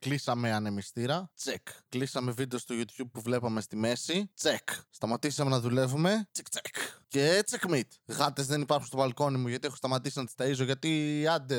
Κλείσαμε ανεμιστήρα. Τσεκ. Κλείσαμε βίντεο στο YouTube που βλέπαμε στη μέση. Τσεκ. Σταματήσαμε να δουλεύουμε. Τσεκ, τσεκ. Και τσεκμίτ. Γάτες δεν υπάρχουν στο μπαλκόνι μου γιατί έχω σταματήσει να τις ταΐζω. Γιατί άντε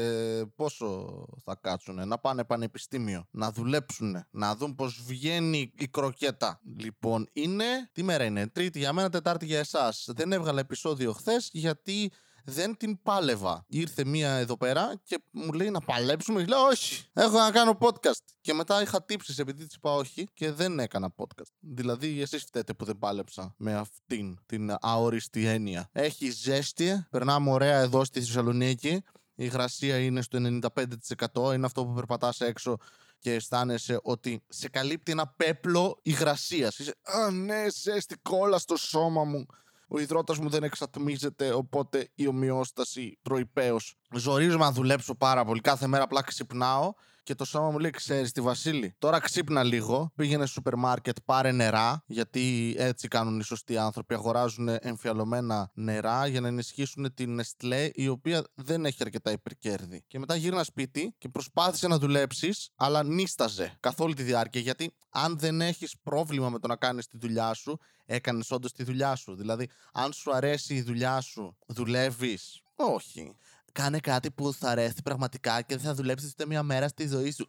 πόσο θα κάτσουνε. Να πάνε πανεπιστήμιο. Να δουλέψουν. Να δουν πώς βγαίνει η κροκέτα. Λοιπόν, είναι. Τι μέρα είναι. Τρίτη για μένα, Τετάρτη για εσάς. Δεν έβγαλα επεισόδιο χθες γιατί δεν την πάλευα. Ήρθε μία εδώ πέρα και μου λέει να παλέψουμε. Λέω όχι, έχω να κάνω podcast. Και μετά είχα τύψεις επειδή της είπα όχι και δεν έκανα podcast. Δηλαδή, εσείς φταίτε που δεν πάλεψα με αυτήν την αόριστη έννοια. Έχει ζέστη, περνάμε ωραία εδώ στη Θεσσαλονίκη. Η υγρασία είναι στο 95%. Είναι αυτό που περπατάς έξω και αισθάνεσαι ότι σε καλύπτει ένα πέπλο υγρασίας. Είσαι, Α, ναι, ζέστη κόλλα στο σώμα μου ο υδρότας μου δεν εξατμίζεται, οπότε η ομοιόσταση προϋπέως. Ζορίζομαι να δουλέψω πάρα πολύ. Κάθε μέρα απλά ξυπνάω και το σώμα μου λέει: Ξέρεις τη Βασίλη, τώρα ξύπνα λίγο. Πήγαινε στο σούπερ μάρκετ, πάρε νερά. Γιατί έτσι κάνουν οι σωστοί άνθρωποι. Αγοράζουν εμφιαλωμένα νερά για να ενισχύσουν την Νεστλέ, η οποία δεν έχει αρκετά υπερκέρδη. Και μετά γύρνα σπίτι και προσπάθησε να δουλέψεις, αλλά νίσταζε καθ' όλη τη διάρκεια. Γιατί αν δεν έχεις πρόβλημα με το να κάνεις τη δουλειά σου, έκανες όντως τη δουλειά σου. Δηλαδή, αν σου αρέσει η δουλειά σου, δουλεύεις. Όχι κάνε κάτι που θα αρέσει πραγματικά και δεν θα δουλέψεις ούτε μία μέρα στη ζωή σου.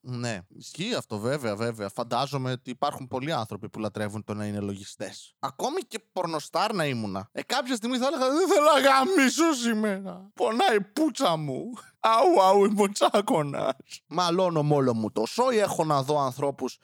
Ναι, ισχύει αυτό βέβαια, βέβαια. Φαντάζομαι ότι υπάρχουν πολλοί άνθρωποι που λατρεύουν το να είναι λογιστές. Ακόμη και πορνοστάρ να ήμουνα. Ε, κάποια στιγμή θα έλεγα Δεν θέλω να γαμίσω σήμερα. Πονάει η πούτσα μου. Αου, αου, η μοτσάκονας. Μαλώνω μόνο μου το σόι. Έχω να δω ανθρώπους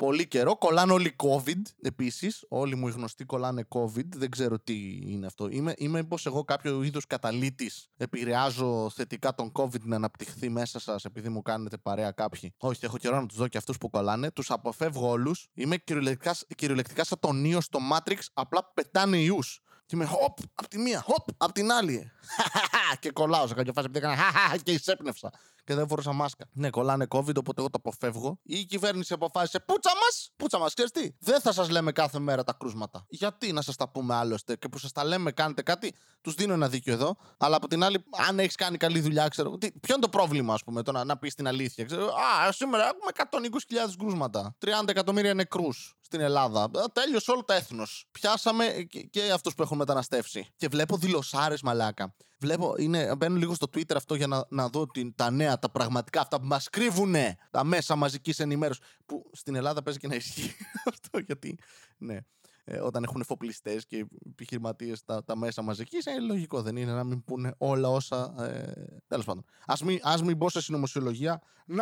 πολύ καιρό. Κολλάνε όλοι COVID επίσης. Όλοι μου οι γνωστοί κολλάνε COVID. Δεν ξέρω τι είναι αυτό. Είμαι, είμαι μήπως εγώ κάποιο είδου καταλήτης. Επηρεάζω θετικά τον COVID να αναπτυχθεί μέσα σας επειδή μου κάνετε παρέα κάποιοι. Όχι, έχω καιρό να τους δω και αυτούς που κολλάνε. Τους αποφεύγω όλους. Είμαι κυριολεκτικά, κυριολεκτικά σαν τον Νίο στο Matrix. Απλά πετάνε ιούς. Και είμαι χοπ απ' τη μία, χοπ απ' την άλλη. και κολλάω σε κάποια φάση επειδή έκανα και εισέπνευσα και δεν φορούσα μάσκα. Ναι, κολλάνε COVID, οπότε εγώ το αποφεύγω. Η κυβέρνηση αποφάσισε πούτσα μα! Πούτσα μα, ξέρεις τι; Δεν θα σας λέμε κάθε μέρα τα κρούσματα. Γιατί να σας τα πούμε άλλωστε και που σας τα λέμε, κάνετε κάτι, τους δίνω ένα δίκιο εδώ. Αλλά από την άλλη, αν έχεις κάνει καλή δουλειά, ξέρω. Τι, ποιο είναι το πρόβλημα, ας πούμε, το να, να πεις την αλήθεια. Ξέρω, Α, σήμερα έχουμε 120.000 κρούσματα. 30 εκατομμύρια νεκρούς στην Ελλάδα. Τέλειωσε όλο το έθνος. Πιάσαμε και, και αυτούς που έχουν μεταναστεύσει. Και βλέπω δηλωσάρες μαλάκα βλέπω, είναι, μπαίνω λίγο στο Twitter αυτό για να, να δω την, τα νέα, τα πραγματικά, αυτά που μας κρύβουν τα μέσα μαζικής ενημέρωσης. Που στην Ελλάδα παίζει και να ισχύει αυτό, γιατί ναι. Ε, όταν έχουν εφοπλιστές και επιχειρηματίες τα, τα μέσα μαζικής, είναι λογικό, δεν είναι να μην πούνε όλα όσα. Ε, Τέλος πάντων. Α μην, ας μην μπω σε συνωμοσιολογία. 9-11,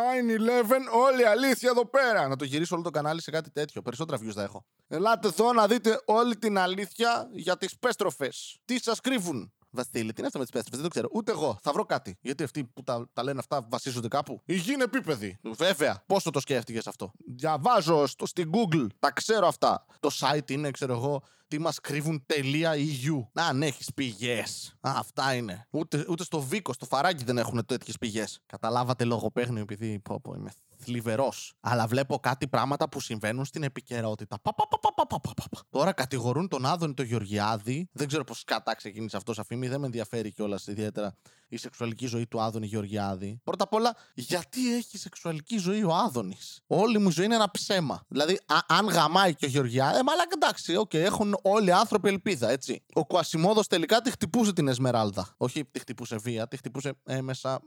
όλη η αλήθεια εδώ πέρα. Να το γυρίσω όλο το κανάλι σε κάτι τέτοιο. Περισσότερα views θα έχω. Ελάτε εδώ να δείτε όλη την αλήθεια για τις πέστροφες. Τι σας κρύβουν. Βασίλη, τι είναι αυτό με τις πέστρες, δεν το ξέρω. Ούτε εγώ. Θα βρω κάτι. Γιατί αυτοί που τα, τα λένε αυτά βασίζονται κάπου. Η γη είναι επίπεδη. Βέβαια. Πόσο το σκέφτηκες αυτό; Διαβάζω στο, στην Google. Τα ξέρω αυτά. Το site είναι, ξέρω εγώ, τι μας κρύβουν .eu. Αν έχεις πηγές. Αυτά είναι. Ούτε, ούτε στο Βίκο, στο φαράκι δεν έχουν τέτοιες πηγές. Καταλάβατε λογοπαίγνιο επειδή πω, πω, είμαι θλιβερός. Αλλά βλέπω κάτι πράγματα που συμβαίνουν στην επικαιρότητα. Πα, πα, πα, Τώρα κατηγορούν τον Άδωνη τον Γεωργιάδη. Δεν ξέρω πώς κατά ξεκίνησε αυτός αφήμη. Δεν με ενδιαφέρει κιόλας ιδιαίτερα η σεξουαλική ζωή του Άδωνη Γεωργιάδη. Πρώτα απ' όλα, γιατί έχει σεξουαλική ζωή ο Άδωνης; Όλη μου ζωή είναι ένα ψέμα. Δηλαδή, α, αν γαμάει και ο Γεωργιάδη, ε, μαλάκα εντάξει, okay, έχουν όλοι οι άνθρωποι ελπίδα, έτσι. Ο Κουασιμόδος τελικά τη χτυπούσε την Εσμεράλδα. Όχι τη χτυπούσε βία, τη χτυπούσε έμεσα.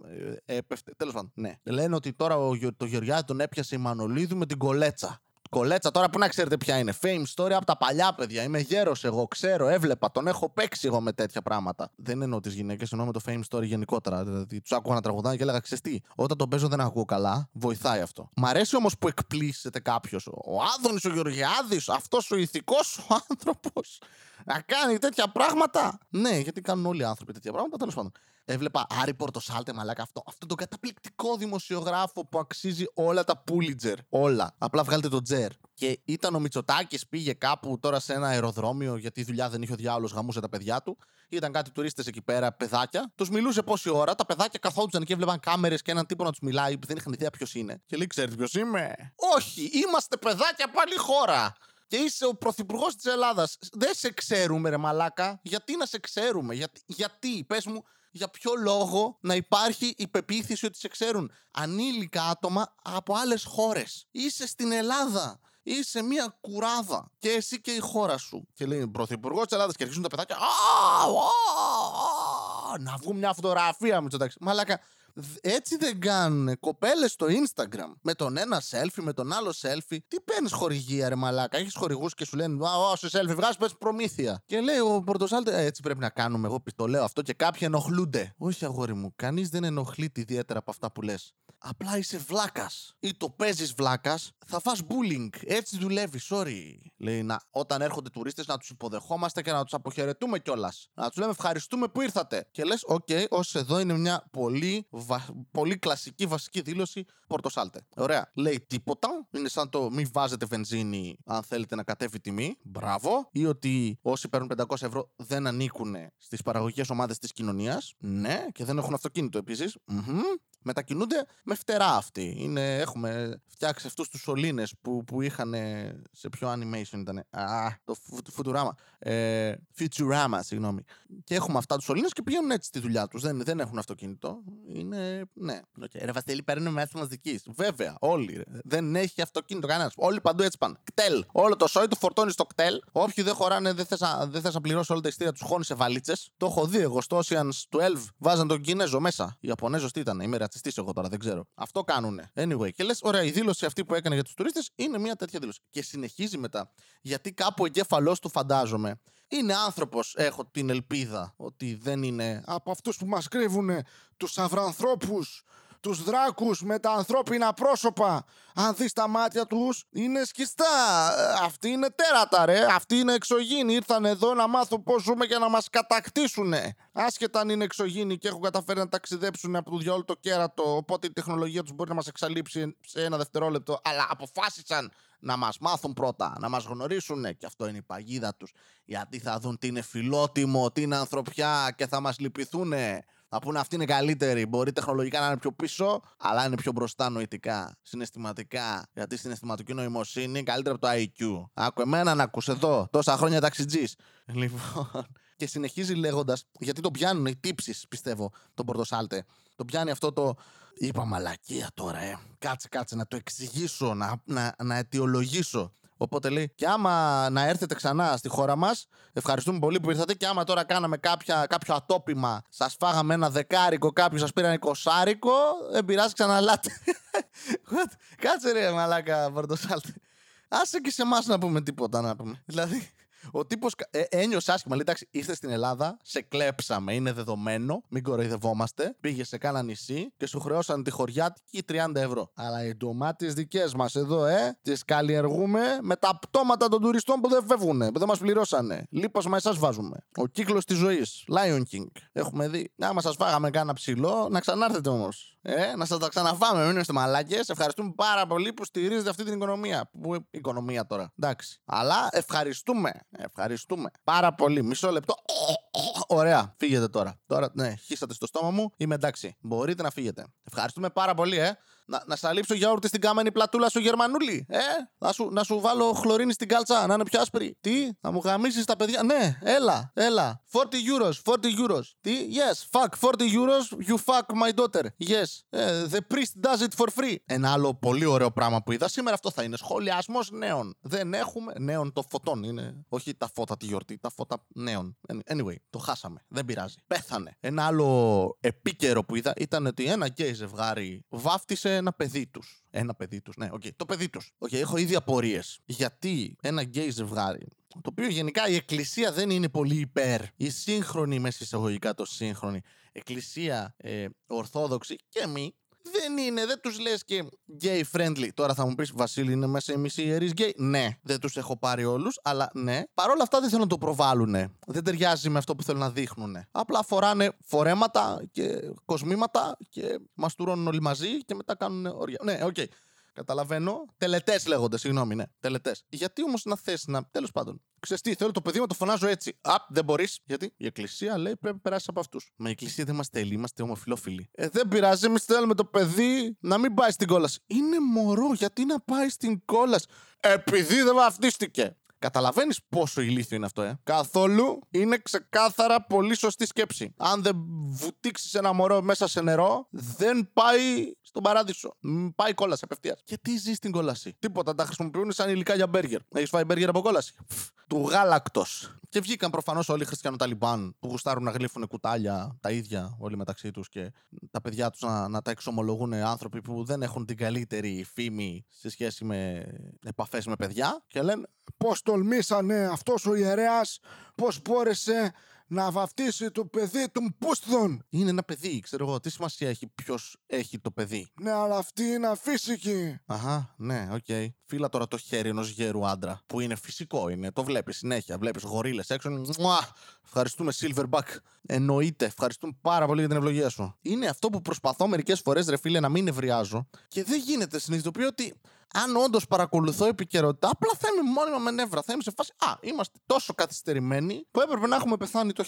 Ε, έπεφτε. Τέλος πάντων, ναι. Λένε ότι τώρα ο, το Γεωργιάδη τον έπιασε η Μανολίδου με την κολέτσα. Κολέτσα τώρα που να ξέρετε ποια είναι. Fame story από τα παλιά παιδιά. Είμαι γέρος εγώ, ξέρω, έβλεπα, τον έχω παίξει εγώ με τέτοια πράγματα. Δεν εννοώ τις γυναίκες, εννοώ με το fame story γενικότερα. Δηλαδή, τους άκουγα να τραγουδάνε και έλεγα τι, όταν τον παίζω δεν ακούω καλά, βοηθάει αυτό. Μ' αρέσει όμως που εκπλήσεται κάποιος. Ο Άδωνης, ο Γεωργιάδης, αυτός ο ηθικός ο άνθρωπος. Να κάνει τέτοια πράγματα. Ναι, γιατί κάνουν όλοι οι άνθρωποι τέτοια πράγματα, τέλος πάντων. Έβλεπα Άρη Πορτοσάλτε, μαλάκα αυτό. Αυτό τον καταπληκτικό δημοσιογράφο που αξίζει όλα τα Πούλιτζερ. Όλα. Απλά βγάλετε το τζερ. Και ήταν ο Μητσοτάκης, πήγε κάπου τώρα σε ένα αεροδρόμιο, γιατί η δουλειά δεν είχε ο διάολος, γαμούσε τα παιδιά του. Ήταν κάτι τουρίστες εκεί πέρα, παιδάκια. Τους μιλούσε πόση ώρα. Τα παιδάκια καθόντουσαν και έβλεπαν κάμερες και έναν τύπο να τους μιλάει που δεν είχαν ιδέα ποιος είναι. Και λέει, ξέρετε ποιος είμαι; Όχι, είμαστε παιδάκια πάλι χώρα και είσαι ο πρωθυπουργός της Ελλάδας. Δεν σε ξέρουμε, ρε Μαλάκα. Γιατί να σε ξέρουμε, γιατί, γιατί πες μου, για ποιο λόγο να υπάρχει η πεποίθηση ότι σε ξέρουν ανήλικα άτομα από άλλες χώρες; Είσαι στην Ελλάδα. Είσαι μια κουράδα. Και εσύ και η χώρα σου. Και λέει πρωθυπουργός της Ελλάδας και αρχίζουν τα παιδάκια. «Α, α, α, Να βγουν μια φωτογραφία με το Μαλάκα, έτσι δεν κάνουν κοπέλες στο Instagram. Με τον ένα selfie, με τον άλλο selfie. Τι παίρνεις χορηγία, ρε Μαλάκα. Έχεις χορηγούς και σου λένε Α, όσο selfie βγάζεις, πες προμήθεια. Και λέει ο Πορτοσάλτε, «Ε, έτσι πρέπει να κάνουμε. Εγώ το λέω αυτό και κάποιοι ενοχλούνται. Όχι, αγόρι μου, κανείς δεν ενοχλείται ιδιαίτερα από αυτά που λες. Απλά είσαι βλάκας. Ή το παίζεις βλάκας, θα φας bullying. Έτσι δουλεύει, sorry. Λέει να, όταν έρχονται τουρίστες να τους υποδεχόμαστε και να τους αποχαιρετούμε κιόλας. Να τους λέμε ευχαριστούμε που ήρθατε. Και λες, OK, okay, ως εδώ είναι μια πολύ, πολύ κλασική βασική δήλωση Πορτοσάλτε. Ωραία. Λέει τίποτα. Είναι σαν το μη βάζετε βενζίνη αν θέλετε να κατέβει τιμή. Μπράβο. Ή ότι όσοι παίρνουν 500 ευρώ δεν ανήκουν στις παραγωγικές ομάδες της κοινωνίας. Ναι, και δεν έχουν αυτοκίνητο επίσης. Mm-hmm μετακινούνται με φτερά αυτοί. Είναι, έχουμε φτιάξει αυτούς τους σωλήνες που, που είχαν. Σε ποιο animation ήταν. Α, το Futurama. Ε, Futurama, συγγνώμη. Και έχουμε αυτά τους σωλήνες και πηγαίνουν έτσι στη δουλειά τους. Δεν, δεν έχουν αυτοκίνητο. Είναι. Ναι. Okay. Ρε Βασίλη, παίρνουν μέσα μαζική. Βέβαια, όλοι. Ρε. Δεν έχει αυτοκίνητο κανένας. Όλοι παντού έτσι πάνε. Κτέλ. Όλο το σόι του φορτώνεις στο κτέλ. Όποιοι δεν χωράνε, δεν θες να, να πληρώσει όλα τα ειστήρια τους χώνεις σε βαλίτσες. Το έχω δει εγώ στο Oceans 12. Βάζαν τον Κινέζο μέσα. Ιαπωνέζος τι ήταν, είμαι ρατσιστής εγώ τώρα, δεν ξέρω. Αυτό κάνουνε. Anyway, και λες, ωραία, η δήλωση αυτή που έκανε για τους τουρίστες είναι μια τέτοια δήλωση. Και συνεχίζει μετά. Γιατί κάπου ο εγκέφαλός του, φαντάζομαι, είναι άνθρωπος, έχω την ελπίδα, ότι δεν είναι από αυτούς που μας κρύβουν τους αυρανθρώπους τους δράκους με τα ανθρώπινα πρόσωπα. Αν δεις τα μάτια τους, είναι σκιστά. Αυτοί είναι τέρατα ρε, αυτοί είναι εξωγήινοι. Ήρθαν εδώ να μάθουν πώς ζούμε για να μας κατακτήσουνε. Άσχετα αν είναι εξωγήινοι και έχουν καταφέρει να ταξιδέψουν από το διόλου το κέρατο, οπότε η τεχνολογία τους μπορεί να μας εξαλείψει σε ένα δευτερόλεπτο, αλλά αποφάσισαν να μας μάθουν πρώτα, να μας γνωρίσουν και αυτό είναι η παγίδα τους γιατί θα δουν τι είναι φιλότιμο, τι είναι ανθρωπιά και θα μας λυπηθούν θα πούνε αυτή είναι καλύτερη. Μπορεί τεχνολογικά να είναι πιο πίσω, αλλά είναι πιο μπροστά νοητικά, συναισθηματικά. Γιατί η συναισθηματική νοημοσύνη είναι καλύτερα από το IQ. Άκου εμένα να ακούς εδώ, τόσα χρόνια ταξιτζής. Λοιπόν. Και συνεχίζει λέγοντας, γιατί το πιάνουν οι τύψεις, πιστεύω, τον Πορτοσάλτε. Το πιάνει αυτό το. Είπα μαλακία τώρα, ε. Κάτσε, κάτσε να το εξηγήσω, να, να, να αιτιολογήσω. Οπότε λέει, και άμα να έρθετε ξανά στη χώρα μας, ευχαριστούμε πολύ που ήρθατε. Και άμα τώρα κάναμε κάποια, κάποιο ατόπιμα, σας φάγαμε ένα δεκάρικο, κάποιος σας πήραν εικοσάρικο, δεν πειράζει, ξαναλάτε. Κάτσε ρε, μαλάκα, Πορτοσάλτη. Άσε και σε εμάς να πούμε τίποτα να πούμε. Δηλαδή, ο τύπος ε, ένιωσε άσχημα. Λέει, εντάξει, είστε στην Ελλάδα, σε κλέψαμε, είναι δεδομένο, μην κοροϊδευόμαστε. Πήγε σε κάνα νησί και σου χρεώσαν τη χωριάτικη 30 ευρώ. Αλλά οι ντομάτες δικές μας εδώ, ε, τις καλλιεργούμε με τα πτώματα των τουριστών που δεν φεύγουν, που δεν μας πληρώσανε. Λίπασμα εσάς βάζουμε. Ο κύκλος της ζωής. Lion King. Έχουμε δει. Άμα σας φάγαμε κάνα ψηλό, να ξανάρθετε όμως. Ε, να σας τα ξαναφάμε, μην είστε μαλάκες. Ευχαριστούμε πάρα πολύ που στηρίζετε αυτή την οικονομία. Που οικονομία τώρα. Εντάξει. Αλλά ευχαριστούμε. Ευχαριστούμε. Πάρα πολύ. Μισό λεπτό. Ωραία. Φύγετε τώρα. Τώρα, ναι, χύσατε στο στόμα μου. Είμαι εντάξει. Μπορείτε να φύγετε. Ευχαριστούμε πάρα πολύ, ε. Να, να σαλείψω γιαούρτι στην κάμενη πλατούλα σου Γερμανούλη. Ε, να σου, να σου βάλω χλωρίνη στην κάλτσα, να είναι πιο άσπρη. Τι, να μου γαμίσεις τα παιδιά; Ναι, έλα, έλα. 40 euros, 40 euros. Τι, yes, fuck, 40 euros, you fuck my daughter. Yes, uh, the priest does it for free. Ένα άλλο πολύ ωραίο πράγμα που είδα σήμερα αυτό θα είναι σχολιασμός νέων. Δεν έχουμε νέον των φώτων. Είναι, όχι τα φώτα τη γιορτή, τα φώτα νέον. Anyway, το χάσαμε. Δεν πειράζει. Πέθανε. Ένα άλλο επίκαιρο που είδα ήταν ότι ένα γκέι ζευγάρι βάφτισε ένα παιδί τους. Ένα παιδί τους, ναι, okay. το παιδί τους. Okay, έχω ήδη απορίες. Γιατί ένα γκέι ζευγάρι το οποίο γενικά η εκκλησία δεν είναι πολύ υπέρ. Η σύγχρονη, μέσα εισαγωγικά το σύγχρονη, εκκλησία ε, ορθόδοξη και μη, δεν είναι, δεν τους λες και gay friendly. Τώρα θα μου πεις, Βασίλη, είναι μέσα οι μισοί ιερείς gay. Ναι, δεν τους έχω πάρει όλους, αλλά ναι. Παρ' όλα αυτά δεν θέλουν να το προβάλλουν. Δεν ταιριάζει με αυτό που θέλουν να δείχνουν. Απλά φοράνε φορέματα και κοσμήματα και μαστουρώνουν όλοι μαζί και μετά κάνουν όργια. Ναι, OK. Okay. Καταλαβαίνω. Τελετές λέγονται, συγγνώμη, ναι. Τελετές. Γιατί όμως να θες να. Τέλος πάντων. Ξέρεις τι, θέλω το παιδί μου το φωνάζω έτσι. Α, δεν μπορείς. Γιατί; Η Εκκλησία λέει πρέπει να περάσεις από αυτούς. Μα η Εκκλησία δεν μας θέλει, είμαστε ομοφυλόφιλοι. Ε, δεν πειράζει, εμείς θέλουμε το παιδί να μην πάει στην κόλαση. Είναι μωρό, γιατί να πάει στην κόλαση; Επειδή δεν βαφτίστηκε. Καταλαβαίνεις πόσο ηλίθιο είναι αυτό, ε. Καθόλου είναι ξεκάθαρα πολύ σωστή σκέψη. Αν δεν βουτήξεις ένα μωρό μέσα σε νερό, δεν πάει στον παράδεισο. Μ, Πάει κόλαση απευθείας. Και τι ζεις στην κόλαση; Τίποτα. Τα χρησιμοποιούν σαν υλικά για μπέργκερ. Έχεις φάει μπέργκερ από κόλαση; Φφ, Του γάλακτος. Και βγήκαν προφανώς όλοι οι χριστιανοταλιμπάν που γουστάρουν να γλύφουν κουτάλια τα ίδια όλοι μεταξύ τους και τα παιδιά τους να, να τα εξομολογούν άνθρωποι που δεν έχουν την καλύτερη φήμη σε σχέση με επαφές με παιδιά. Και λένε Πώς τολμήσανε αυτός ο ιερέας, πώς μπόρεσε να βαφτίσει το παιδί των πούστων. Είναι ένα παιδί, ξέρω εγώ. Τι σημασία έχει ποιος έχει το παιδί. Ναι, αλλά αυτή είναι αφύσικη. Αχά, ναι, οκ. Φύλλα τώρα το χέρι ενός γέρου άντρα. Που είναι φυσικό, είναι. Το βλέπεις συνέχεια. Βλέπεις γορίλες έξω. Μουα! Ευχαριστούμε, Silverback. Εννοείται. Ευχαριστούμε πάρα πολύ για την ευλογία σου. Είναι αυτό που προσπαθώ μερικές φορές, ρε φίλε, να μην νευριάζω. Και δεν γίνεται. Συνειδητοποιώ ότι αν όντως παρακολουθώ επικαιρότητα, απλά θα είμαι μόνιμα με νεύρα. Θα είμαι σε φάση. Α, είμαστε τόσο καθυστερημένοι που έπρεπε να έχουμε πεθάνει το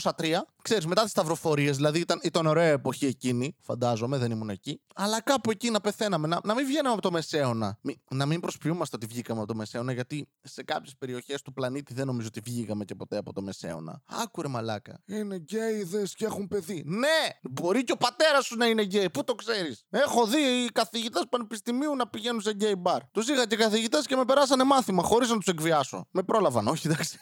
1303. Ξέρεις, μετά τις σταυροφορίες, δηλαδή ήταν, ήταν ωραία εποχή εκείνη. Φαντάζομαι, δεν ήμουν εκεί. Αλλά κάπου εκεί να πεθαίναμε. Να, να μην βγαίναμε από το μεσαίωνα. Μη- να μην προσποιούμαστε ότι βγήκαμε από το μεσαίωνα, γιατί σε κάποιες περιοχές του πλανήτη δεν νομίζω ότι βγήκαμε και ποτέ από το μεσαίωνα. Άκου ρε μαλάκα. Είναι γκέιδες και έχουν παιδί. Ναι, μπορεί και ο πατέρας σου να είναι γκέι. Πού το ξέρεις; Έχω δει οι καθηγητές πανεπιστημίου να πηγαίνουν σε γκέι μπαρ. Τους είχα και καθηγητές και με περάσανε μάθημα χωρίς να τους εκβιάσω. Με πρόλαβαν, όχι εντάξει.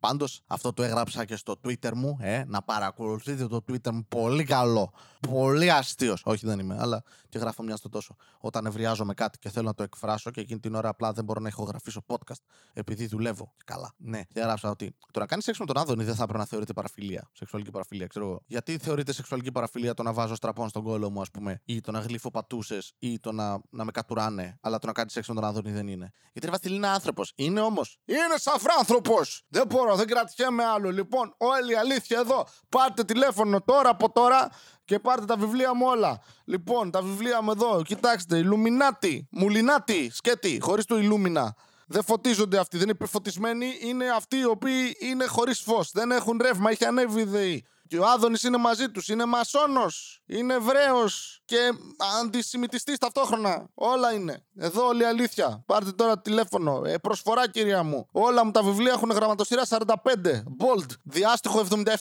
Πάντως, αυτό το έγραψα και στο Twitter μου. Ε, να παρακολουθείτε το Twitter μου. Πολύ καλό. Πολύ αστείος. Όχι, δεν είμαι, αλλά και γράφω μια στο τόσο. Όταν ευριάζομαι κάτι και θέλω να το εκφράσω και εκείνη την ώρα απλά δεν μπορώ να ηχογραφήσω podcast επειδή δουλεύω. Καλά. Ναι, και έγραψα ότι το να κάνεις σεξ με τον Άδωνη δεν θα πρέπει να θεωρείται παραφιλία. Σεξουαλική παραφιλία, ξέρω εγώ. Γιατί θεωρείται σεξουαλική παραφιλία το να βάζω στραπών στον κόλλο μου, ας πούμε, ή το να γλύφω πατούσε, ή το να, να με κατουράνε, αλλά το να κάνεις σεξ με τον Άδωνη δεν είναι. Γιατί ρε Βασίλη είναι άνθρωπος. Είναι όμως. Είναι σαφράνθρωπος! Δεν μπορώ, δεν κρατιέμαι άλλο. Λοιπόν, όλη η αλήθεια εδώ. Πάρτε τηλέφωνο τώρα από τώρα και πάρτε τα βιβλία μου όλα. Λοιπόν, τα βιβλία μου εδώ, κοιτάξτε. Ιλουμινάτι, Μουλινάτι, σκέτη, χωρίς το Ιλούμινα. Δεν φωτίζονται αυτοί, δεν είναι υπερφωτισμένοι. Είναι αυτοί οι οποίοι είναι χωρίς φως. Δεν έχουν ρεύμα, έχει ανέβει η ΔΕΗ. Και ο Άδωνης είναι μαζί τους. Είναι μασόνος. Είναι Εβραίο. Και αντισημιτιστής ταυτόχρονα. Όλα είναι. Εδώ όλη η αλήθεια. Πάρτε τώρα τηλέφωνο. Ε, προσφορά, κυρία μου. Όλα μου τα βιβλία έχουν γραμματοσυρά 45. Bold. Διάστοιχο 77.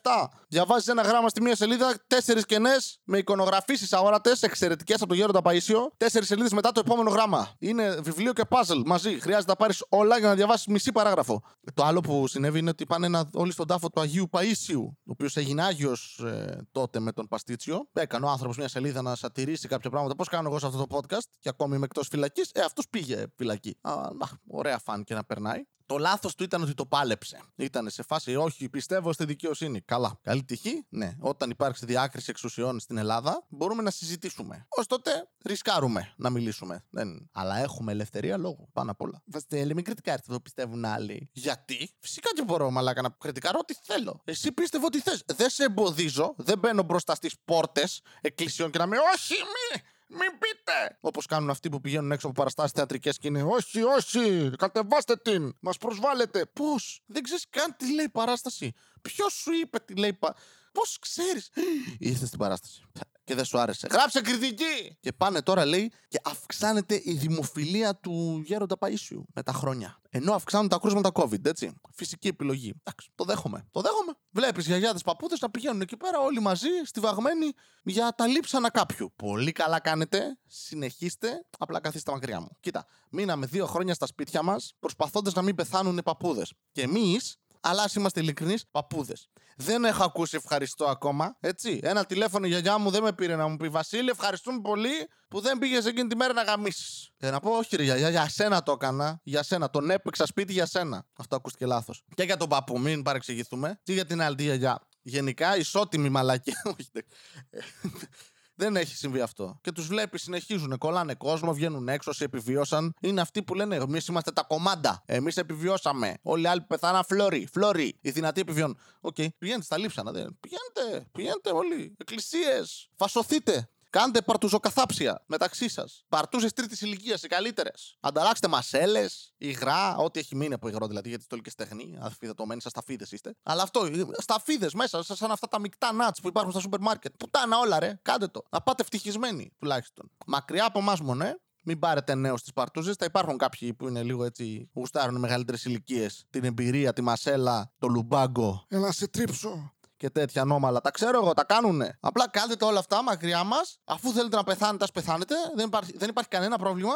Διαβάζεις ένα γράμμα στη μία σελίδα. Τέσσερις κενές με εικονογραφήσεις αόρατες. Εξαιρετικές από τον Γέροντα Παίσιο. Τέσσερις σελίδες μετά το επόμενο γράμμα. Είναι βιβλίο και puzzle μαζί. Χρειάζεται να πάρεις όλα για να διαβάσεις μισή παράγραφο. Το άλλο που συνέβη είναι ότι πάνε ένα, όλοι στον τάφο του Αγίου Παίσιου, ο οποίος έγινε Άγιος ε, τότε με τον Παστίτσιο. Έκανε ο άνθρωπος μια σελίδα να σατηρήσει κάποια πράγματα. Πώς κάνω εγώ σε αυτό το podcast; Και ακόμη είμαι εκτός φυλακής. Ε, αυτός πήγε φυλακή. Α, α, ωραία φάνηκε να περνάει. Το λάθος του ήταν ότι το πάλεψε. Ήταν σε φάση, όχι, πιστεύω στη δικαιοσύνη. Καλά. Καλή τυχή. Ναι. Όταν υπάρξει διάκριση εξουσιών στην Ελλάδα, μπορούμε να συζητήσουμε. Ω τότε, ρισκάρουμε να μιλήσουμε. Δεν... Αλλά έχουμε ελευθερία λόγου. Πάνω απ' όλα. Βασίλη, μην κριτικάρει αυτό που πιστεύουν άλλοι. Γιατί; Φυσικά και μπορώ, μαλάκα, να κριτικάρω ό,τι θέλω. Εσύ πίστευε ότι θες. Δεν σε εμποδίζω. Δεν μπαίνω μπροστά στις πόρτες εκκλησιών και να με. Όχι, μη! Μην πείτε! Όπως κάνουν αυτοί που πηγαίνουν έξω από παραστάσεις θεατρικές και είναι Όχι, όχι! Κατεβάστε την! Μας προσβάλλετε! Πώς; Δεν ξέρεις καν τι λέει η παράσταση. Ποιος σου είπε τι λέει. Πα... Πώς ξέρεις; Ήρθες στην παράσταση. Και δεν σου άρεσε. Γράψε κριτική! Και πάνε τώρα, λέει, και αυξάνεται η δημοφιλία του Γέροντα Παίσιου με τα χρόνια. Ενώ αυξάνουν τα κρούσματα COVID, έτσι. Φυσική επιλογή. Εντάξει, το δέχομαι. Το δέχομαι. Βλέπεις γιαγιάδες παππούδες να πηγαίνουν εκεί πέρα όλοι μαζί, στιβαγμένοι, για τα λείψανα κάποιου. Πολύ καλά κάνετε. Συνεχίστε. Απλά καθίστε μακριά μου. Κοίτα, μείναμε δύο χρόνια στα σπίτια μας, προσπαθώντας να μην πεθάνουν οι παππούδες. Και εμείς αλλά ας είμαστε ειλικρινείς, παππούδες. Δεν έχω ακούσει ευχαριστώ ακόμα. Έτσι. Ένα τηλέφωνο η γιαγιά μου δεν με πήρε να μου πει Βασίλη, ευχαριστούμε πολύ που δεν πήγες εκείνη τη μέρα να γαμίσεις. Και να πω, Όχι, ρε γιαγιά, για σένα το έκανα. Για σένα. Τον έπαιξα σπίτι για σένα. Αυτό ακούστηκε λάθος. Και για τον παππού, μην παρεξηγηθούμε. Και για την άλλη τη γιαγιά. Γενικά ισότιμη μαλακή. Όχι, δεν- δεν έχει συμβεί αυτό. Και τους βλέπεις, συνεχίζουν, κολλάνε κόσμο, βγαίνουν έξω, σε επιβίωσαν. Είναι αυτοί που λένε: Εμείς είμαστε τα κομμάντα. Εμείς επιβιώσαμε. Όλοι οι άλλοι πεθάναν φλόρι. Φλόρι. Οι δυνατοί επιβιώνουν. Οκ, πηγαίνετε στα λείψανα. Δεν. Πηγαίνετε, πηγαίνετε όλοι. Εκκλησίες. Φασωθείτε. Κάντε παρτουζοκαθάψια μεταξύ σας. Παρτούζε τρίτης ηλικίας, οι καλύτερες. Ανταλλάξτε μασέλες, υγρά, ό,τι έχει μείνει από υγρό δηλαδή, γιατί στολικέ τεχνή. Αφιδετωμένοι σας σταφίδε είστε. Αλλά αυτό, σταφίδε μέσα, σαν αυτά τα μεικτά νάτ που υπάρχουν στα σούπερ μάρκετ. Πουτάνα όλα, ρε. Κάντε το. Να πάτε ευτυχισμένοι τουλάχιστον. Μακριά από εμάς μόνο, ε. Μην πάρετε νέου στις παρτούζες. Θα υπάρχουν κάποιοι που είναι λίγο έτσι, γουστάρουν μεγαλύτερες ηλικίες. Την εμπειρία, τη μασέλα, το λουμπάγκο Έλα να σε τρίψω. Και τέτοια νόμαλα. Τα ξέρω εγώ, τα κάνουνε. Απλά κάντε τα όλα αυτά μακριά μας. Αφού θέλετε να πεθάνετε, α πεθάνετε. Δεν υπάρχει, δεν υπάρχει κανένα πρόβλημα.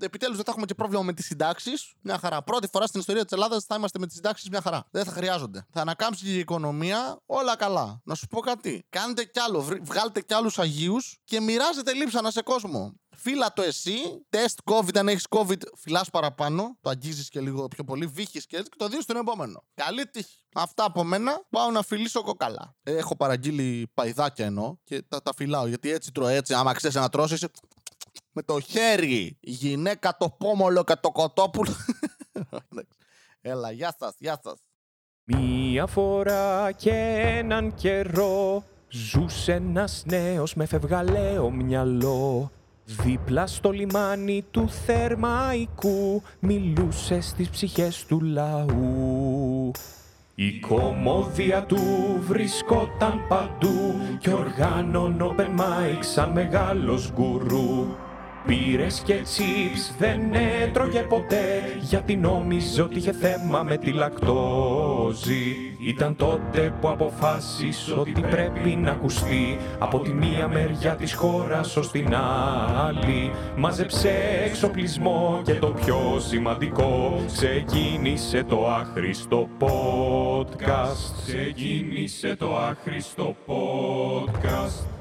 Επιτέλους δεν θα έχουμε και πρόβλημα με τις συντάξεις. Μια χαρά. Πρώτη φορά στην ιστορία της Ελλάδας θα είμαστε με τις συντάξεις μια χαρά. Δεν θα χρειάζονται. Θα ανακάμψει και η οικονομία, όλα καλά. Να σου πω κάτι. Κάντε κι άλλο. βρ- Βγάλτε κι άλλους Αγίους και μοιράζετε λείψανα σε κόσμο. Φύλα το εσύ, τεστ COVID, αν έχεις COVID, φυλάς παραπάνω, το αγγίζεις και λίγο πιο πολύ, βύχει και έτσι και το δίνεις στον επόμενο. Καλή τύχη. Αυτά από μένα. Πάω να φιλήσω κοκαλά. Έχω παραγγείλει παϊδάκια ενώ και τα, τα φυλάω. Γιατί έτσι τρώω έτσι. Άμα ξέρεις να τρώσεις, είσαι με το χέρι. Η γυναίκα το πόμολο και το κοτόπουλο. Εντάξει. Έλα, γεια σας, γεια σας. Μία φορά και έναν καιρό Ζούσε ένας νέος με φευγαλαίο μυαλό Δίπλα στο λιμάνι του Θερμαϊκού Μιλούσε στις ψυχές του λαού η κομμόδια του βρισκόταν παντού και οργάνων open mic σαν μεγάλος γκουρού. Πήρες και τσίπς δεν έτρωγε ποτέ γιατί νόμιζε ότι είχε θέμα με τη λακτόζη. Ήταν τότε που αποφάσισε ότι πρέπει να ακουστεί από τη μία μεριά της χώρας ως την άλλη. Μάζεψε εξοπλισμό και το πιο σημαντικό ξεκίνησε το άχρηστο podcast. Ξεκίνησε το άχρηστο podcast.